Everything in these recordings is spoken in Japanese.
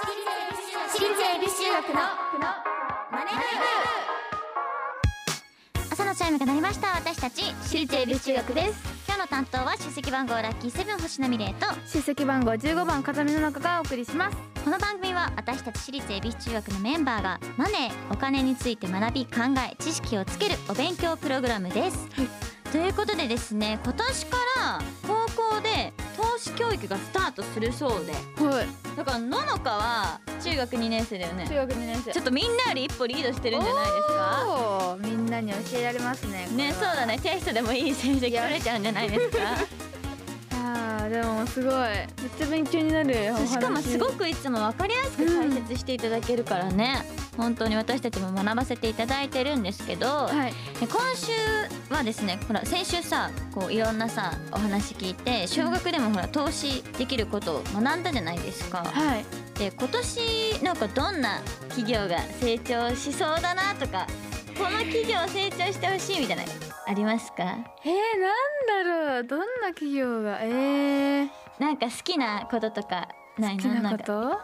私立恵比寿中学のマネ朝のチャイムが鳴りました。私たち私立恵比寿中学です。今日の担当は出席番号ラッキーセブン星名美玲と。出席番号15番風見の中がお送りします。この番組は私たち私立恵比寿中学のメンバーがマネーお金について学び考え知識をつけるお勉強プログラムです、ということでですね今年から高校で投資教育がスタートするそうで。はいだからののかは中学2年生だよね。中学2年生。ちょっとみんなより一歩リードしてるんじゃないですか？みんなに教えられますねねそうだね。テストでもいい成績取れちゃうんじゃないですか？でもすごい。めっちゃ勉強になるしかもすごくくいつも分かりやすく解説していただけるからね、本当に私たちも学ばせていただいてるんですけど、はい。で今週はですねほら先週さこういろんなさお話聞いて小学でもほら投資できることを学んだじゃないですか。はい。で今年なんかどんな企業が成長しそうだなとかこの企業成長してほしいみたいなのありますか？えー、なんだろう。どんな企業が？えー、なんか好きなこととかない好きななんか。こと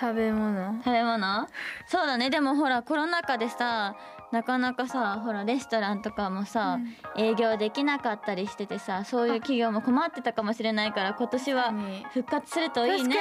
食べ物？食べ物？そうだね。でもほらコロナ禍でさなかなかさほらレストランとかもさ、営業できなかったりしててさそういう企業も困ってたかもしれないから今年はに。復活するといいね。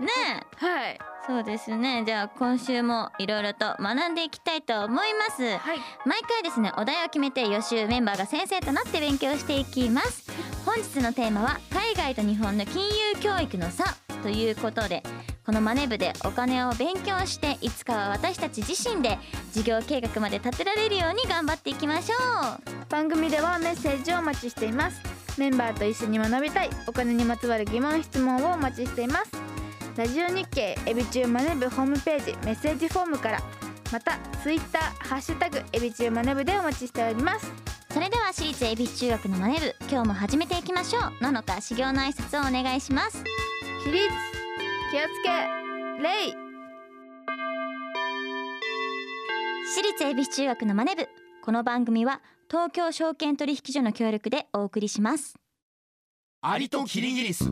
ねはいそうですね。じゃあ今週もいろいろと学んでいきたいと思います。はい。毎回ですねお題を決めて予習メンバーが先生となって勉強していきます。本日のテーマは海外と日本の金融教育の差。ということでこのマネ部でお金を勉強していつかは私たち自身で事業計画まで立てられるように頑張っていきましょう。番組ではメッセージをお待ちしています。メンバーと一緒に学びたい。お金にまつわる疑問質問をお待ちしていますラジオ日経エビチューマネブホームページメッセージフォームからまたツイッターハッシュタグエビチューマネブでお待ちしております。それでは私立恵比寿中学のマネ部今日も始めていきましょう。ののか修行の挨拶をお願いします。起立。気をつけ。礼私立恵比寿中学のマネ部この番組は東京証券取引所の協力でお送りします。アリとキリギリス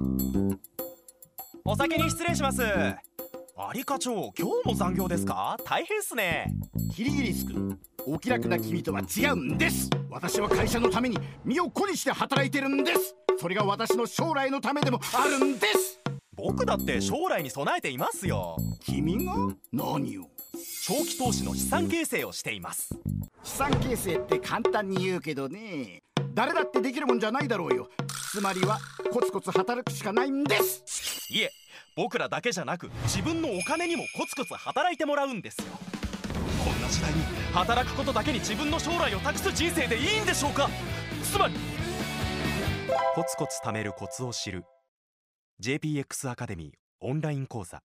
お先に失礼します。アリ課長今日も残業ですか？大変っすね。キリギリス君お気楽な君とは違うんです。私は会社のために身を粉にして働いてるんです。それが私の将来のためでもあるんです。僕だって将来に備えていますよ。君が？何を？長期投資の資産形成をしています。資産形成って簡単に言うけどね誰だってできるもんじゃないだろうよ。つまりはコツコツ働くしかないんですいえ僕らだけじゃなく自分のお金にもコツコツ働いてもらうんですよ。こんな時代に働くことだけに自分の将来を託す人生でいいんでしょうか？つまりコツコツ貯めるコツを知る JPX アカデミーオンライン講座。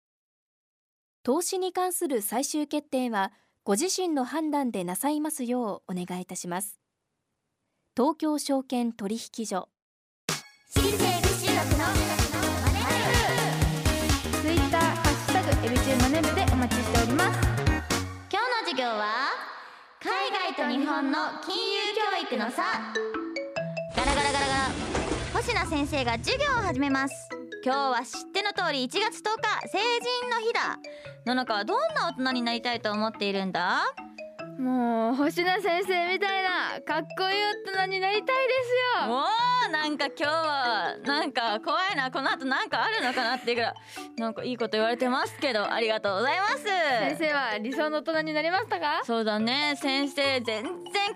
投資に関する最終決定はご自身の判断でなさいますようお願いいたします。東京証券取引所。私立恵比学のッシュタグエビチューマネブでお待ちしております。今日の授業は海外と日本の金融教育の差。ガラガラガラガラ。星名先生が授業を始めます。今日は知っての通り1月10日成人の日だ。ののかはどんな大人になりたいと思っているんだ？もう星名先生みたいなかっこいい大人になりたいですよ。おーなんか今日はなんか怖いなこの後なんかあるのかなっていうぐらい。なんかいいこと言われてますけどありがとうございます。先生は理想の大人になりましたか？そうだね先生全然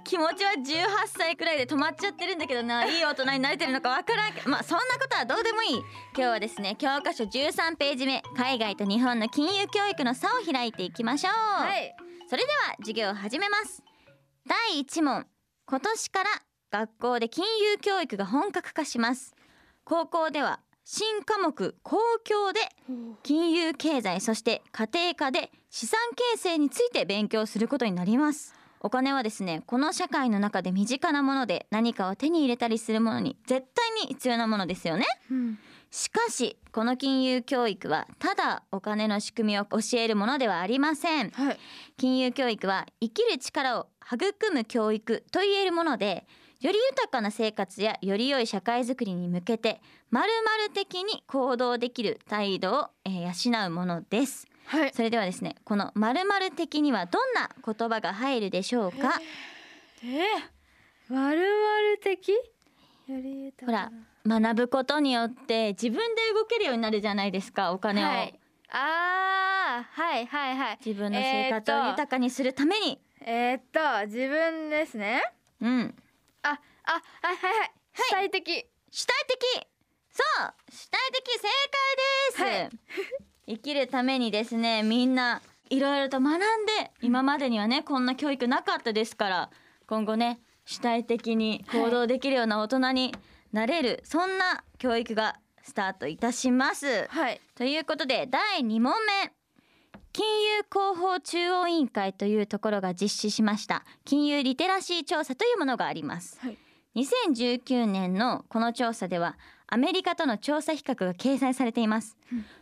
気持ちは18歳くらいで止まっちゃってるんだけどな。いい大人になれてるのかわからんまあそんなことはどうでもいい。今日はですね教科書13ページ目海外と日本の金融教育の差を開いていきましょう、はいそれでは授業を始めます。第1問。今年から学校で金融教育が本格化します。高校では新科目公共で金融経済そして家庭科で資産形成について勉強することになります。お金はですねこの社会の中で身近なもので何かを手に入れたりするものに絶対に必要なものですよね。うん。しかしこの金融教育はただお金の仕組みを教えるものではありません。はい。金融教育は生きる力を育む教育と言えるものでより豊かな生活やより良い社会づくりに向けてまるまる的に行動できる態度を、えー養うものです。はい。それではですねこの〇〇的にはどんな言葉が入るでしょうか？えまるまる的？より豊ほからな学ぶことによって自分で動けるようになるじゃないですかお金を、はい。あーはいはいはい。自分の生活を豊かにするために、えー、っと自分ですね。うん。ああはいはい。はい。主体的。主体的。そう主体的正解です、生きるためにですねみんないろいろと学んで今までにはねこんな教育なかったですから今後ね主体的に行動できるような大人になれる、そんな教育がスタートいたします。はい。ということで第2問目。金融広報中央委員会というところが実施しました。金融リテラシー調査というものがあります、はい。2019年のこの調査ではアメリカとの調査比較が掲載されています、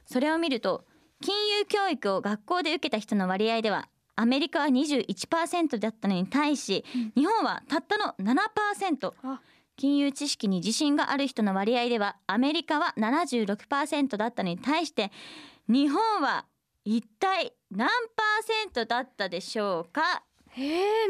それを見ると金融教育を学校で受けた人の割合ではアメリカは21%だったのに対し、日本はたったの7%あ金融知識に自信がある人の割合ではアメリカは76%だったのに対して日本は一体何パーセントだったでしょうか？えー、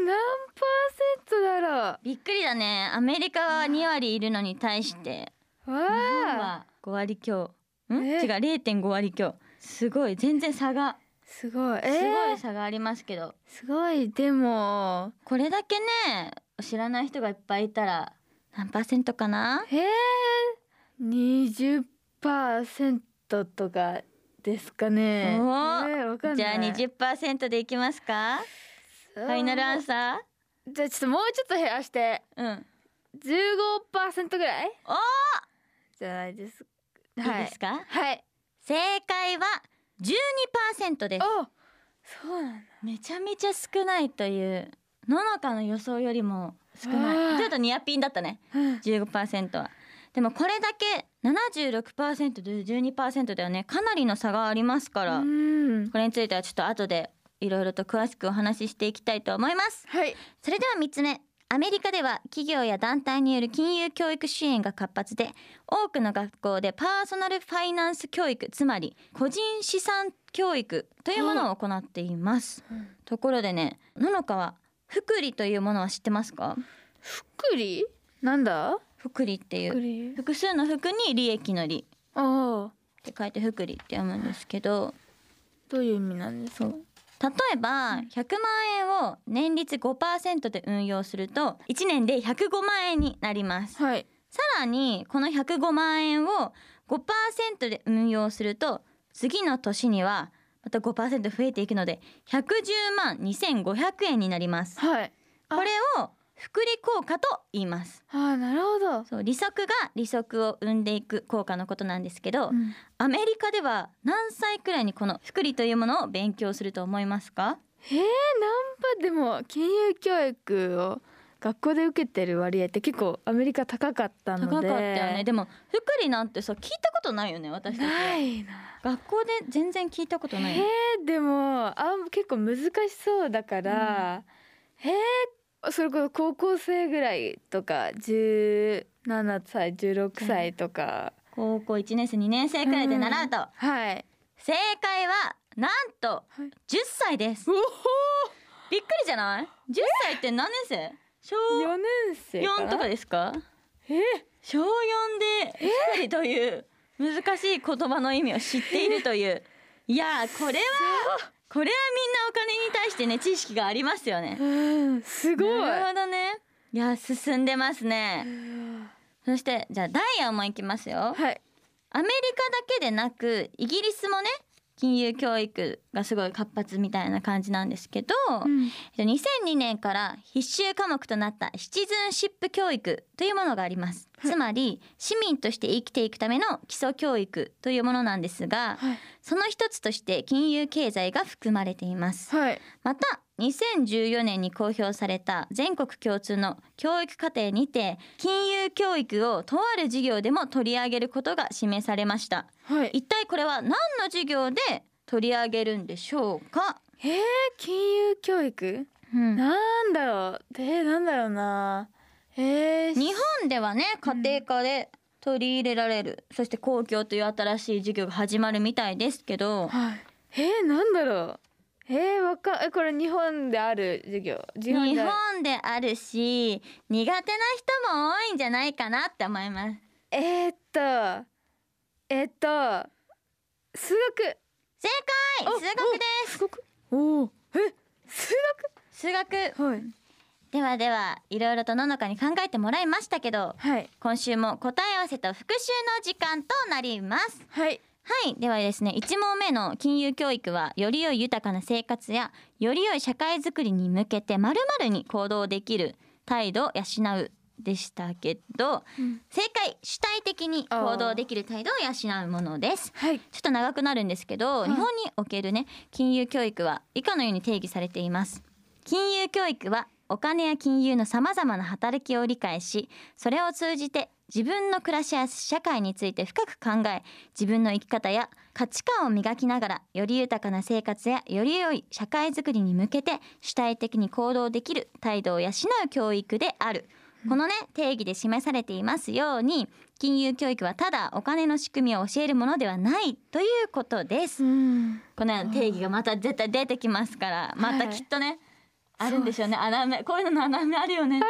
何パーセントだろびっくりだね。アメリカは2割いるのに対して。日本あは5割強。ん、え？違う0.5割強。すごい。全然差が。すごい。えすごーい差がありますけど、すごい。でも。これだけね知らない人がいっぱいいたら何パーセントかな？え。ー、20%とかですかね。おえーー、わかんない。じゃあ20%でいきますか？ファイナルアンサじゃあちょっともうちょっと減らして。ーうん15%ぐらい？おー。じゃないです。いいですか、はい。正解は12%です。おそうなんだ。めちゃめちゃ少ないという。ののかの予想よりも少あない。ーちょっとニアピンだったね。うん。15%は。でもこれだけ76%と12%ではね。かなりの差がありますから、うん。これについてはちょっと後でいろいろと詳しくお話ししていきたいと思います。はい。それでは3つ目。アメリカでは企業や団体による金融教育支援が活発で多くの学校でパーソナルファイナンス教育つまり個人資産教育というものを行っています、ところでねののかは福利というものは知ってますか？福利？なんだ？福利っていう。複数の福に利益の利。ああ。って書いて福利って読むんですけど。どういう意味なんですか？例えば100万円を年率5%で運用すると1年で105万円になります。はい。さらにこの105万円を5%で運用すると次の年にはまた5%増えていくので110万2500円になります。はい。あ。これを複利効果と言います。ああなるほど。そう利息が利息を生んでいく効果のことなんですけど、うん。アメリカでは何歳くらいにこの複利というものを勉強すると思いますか？えー、ナンパでも金融教育を学校で受けてる割合って結構アメリカ高かったので。高かったよね。でも複利なんてさ聞いたことないよね私たち。はないな学校で全然聞いたことないよえー、でもあ結構難しそうだから、えー、それこそ高校生ぐらいとか17歳16歳とか、高校1年生2年生くらいで習うと、はい正解はなんとはい。10歳です。おおびっくりじゃない ?10 歳って何年生？小4年生かな？4とかですか？え？小4で複利という難しい言葉の意味を知っているという。いやーこれはこれはみんなお金に対してね知識がありますよね。うんすごい。なるほどね。いや進んでますね。そしてじゃあダイヤもいきますよ。はい。アメリカだけでなくイギリスもね金融教育がすごい活発みたいな感じなんですけど、うん。2002年から必修科目となったシチズンシップ教育というものがあります、つまり市民として生きていくための基礎教育というものなんですが、はい。その一つとして金融経済が含まれています。はい。また2014年に公表された全国共通の教育課程にて金融教育をとある授業でも取り上げることが示されました。はい。一体これは何の授業で取り上げるんでしょうか、えー、金融教育？うん。なんだろうえー、なんだろうな。えー、日本ではね家庭科で取り入れられる、そして公共という新しい授業が始まるみたいですけど。はい。えー、なんだろうえー、わかえこれ日本である授業？日本である。し苦手な人も多いんじゃないかなって思います。えー、っとえー、っと数学。正解！お数学です。数学おおえ数数学学。はい。ではではいろいろとののかに考えてもらいましたけどはい。今週も答え合わせと復習の時間となります。はいはい。ではですね1問目の金融教育はより良い豊かな生活やより良い社会づくりに向けてまるまるに行動できる態度を養うでしたけど、うん。正解主体的に行動できる態度を養うものです。はい。ちょっと長くなるんですけど、はい。日本におけるね金融教育は以下のように定義されています。金融教育はお金や金融のさまざまな働きを理解しそれを通じて自分の暮らしや社会について深く考え自分の生き方や価値観を磨きながらより豊かな生活やより良い社会づくりに向けて主体的に行動できる態度を養う教育である。このね定義で示されていますように金融教育はただお金の仕組みを教えるものではないということです。うんこのような定義がまた絶対出てきますからまたきっとね、あるんでしょうね。穴埋めこういうのの穴埋めあるよね。あ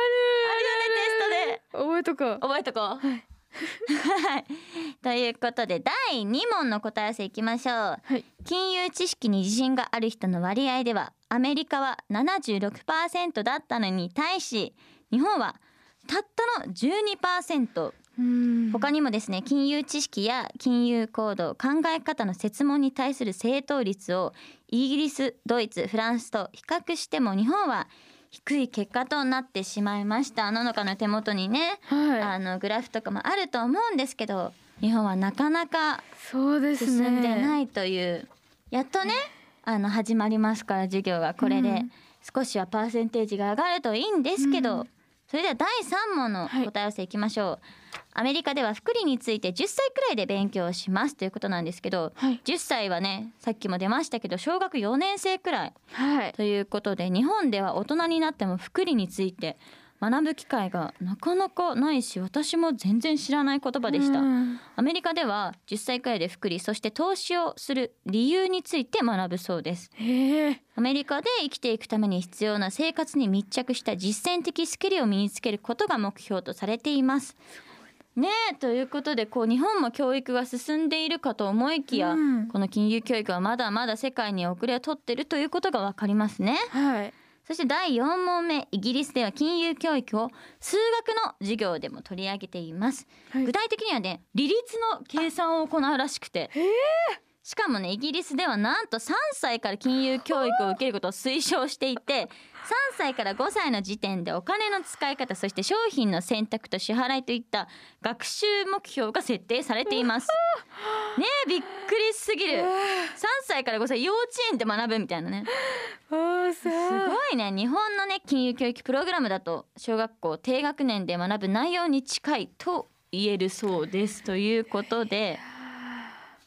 覚えとこう。覚えとこう。はい。ということで第2問の答え合わせいきましょう。はい。金融知識に自信がある人の割合ではアメリカは76%だったのに対し日本はたったの12%うん。他にもですね金融知識や金融行動考え方の設問に対する正答率をイギリスドイツフランスと比較しても日本は低い結果となってしまいました。ののかの手元にね、はい。あのグラフとかもあると思うんですけど日本はなかなか進んでないという、やっとねあの始まりますから授業がこれでうん。少しはパーセンテージが上がるといいんですけど、うん。それでは第3問のはい。答え合わせいきましょう、アメリカでは福利について10歳くらいで勉強しますということなんですけどはい。10歳はねさっきも出ましたけど小学4年生くらいはい。ということで日本では大人になっても福利について学ぶ機会がなかなかないし私も全然知らない言葉でした。うん。アメリカでは10歳くらいで福利そして投資をする理由について学ぶそうです。アメリカで生きていくために必要な生活に密着した実践的スキルを身につけることが目標とされていますねえということでこう日本も教育が進んでいるかと思いきや、うん。この金融教育はまだまだ世界に遅れを取っているということがわかりますね。はい。そして第4問目イギリスでは金融教育を数学の授業でも取り上げています。はい。具体的にはね利率の計算を行うらしくてしかもねイギリスではなんと3歳から金融教育を受けることを推奨していて3歳から5歳の時点でお金の使い方そして商品の選択と支払いといった学習目標が設定されています。ねえびっくりすぎる。3歳から5歳幼稚園で学ぶみたいなね。すごいね。日本のね金融教育プログラムだと小学校低学年で学ぶ内容に近いと言えるそうです。ということで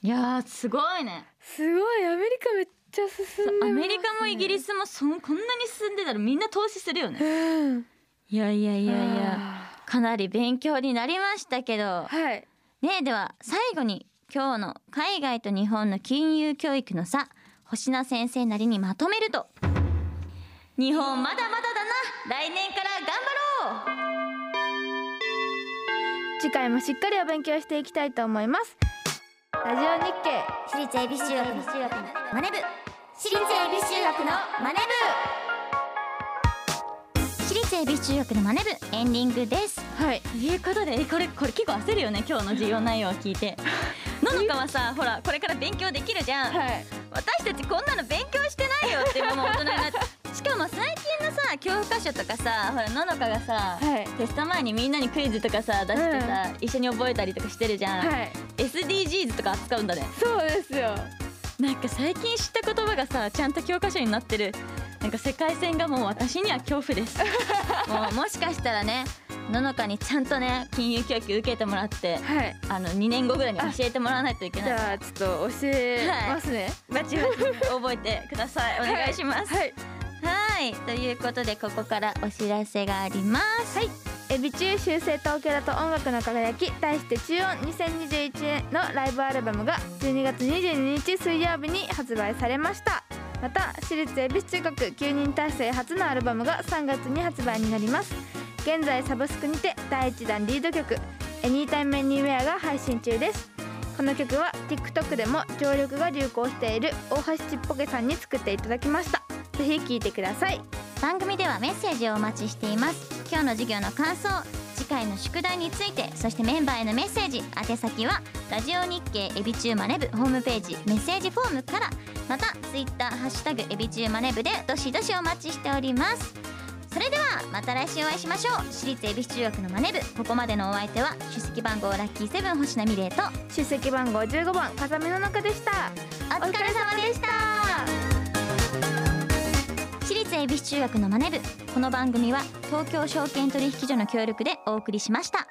いやーすごいね。すごいアメリカめっちゃ進んでね、アメリカもイギリスもそんこんなに進んでたらみんな投資するよね。うん。いやいやいやいやあ。かなり勉強になりましたけど。ーはい。ねでは最後に今日の海外と日本の金融教育の差星名先生なりにまとめると。日本まだまだだな。来年から頑張ろう。次回もしっかりお勉強していきたいと思いますラジオ日経。私立恵比寿中学のマネ部。私立恵比寿中学のマネ私立恵比寿中学のマネ部エンディングです。はい。ということでえこれこれ結構焦るよね今日の授業内容を聞いて。ののかはさほらこれから勉強できるじゃん、はい。私たちこんなの勉強してないよってもう大人になって。しかも最近のさ教科書とかさほらののかがさ、はい。テスト前にみんなにクイズとかさ出してさ、一緒に覚えたりとかしてるじゃん、はい。SDGs とか扱うんだね。そうですよ。なんか最近知った言葉がさちゃんと教科書になってる。なんか世界線がもう私には恐怖です。もうもしかしたらねののかにちゃんとね金融教育受けてもらってはい。あの2年後ぐらいに教えてもらわないといけじない。ゃあちょっと教えますね。バチバチ覚えてください。お願いします。はい。はいということでここからお知らせがあります。はい。エビ中修正東京だと音楽の輝き題して中音2021のライブアルバムが12月22日水曜日に発売されました。また私立恵比寿中学9人体制初のアルバムが3月に発売になります。現在サブスクにて第1弾リード曲「Anytime Anywhere」が配信中です。この曲は TikTok でも常緑が流行している大橋ちっぽけさんに作っていただきました。ぜひ聴いてください。番組ではメッセージをお待ちしています。今日の授業の感想次回の宿題についてそしてメンバーへのメッセージ宛先はラジオ日経エビチューマネブホームページメッセージフォームからまたツイッターハッシュタグエビチューマネブでどしどしお待ちしております。それではまた来週お会いしましょう。私立恵比寿中学のマネ部ここまでのお相手は出席番号ラッキーセブン星名美玲と出席番号15番風見の中でした。中学のマネ部。この番組は東京証券取引所の協力でお送りしました。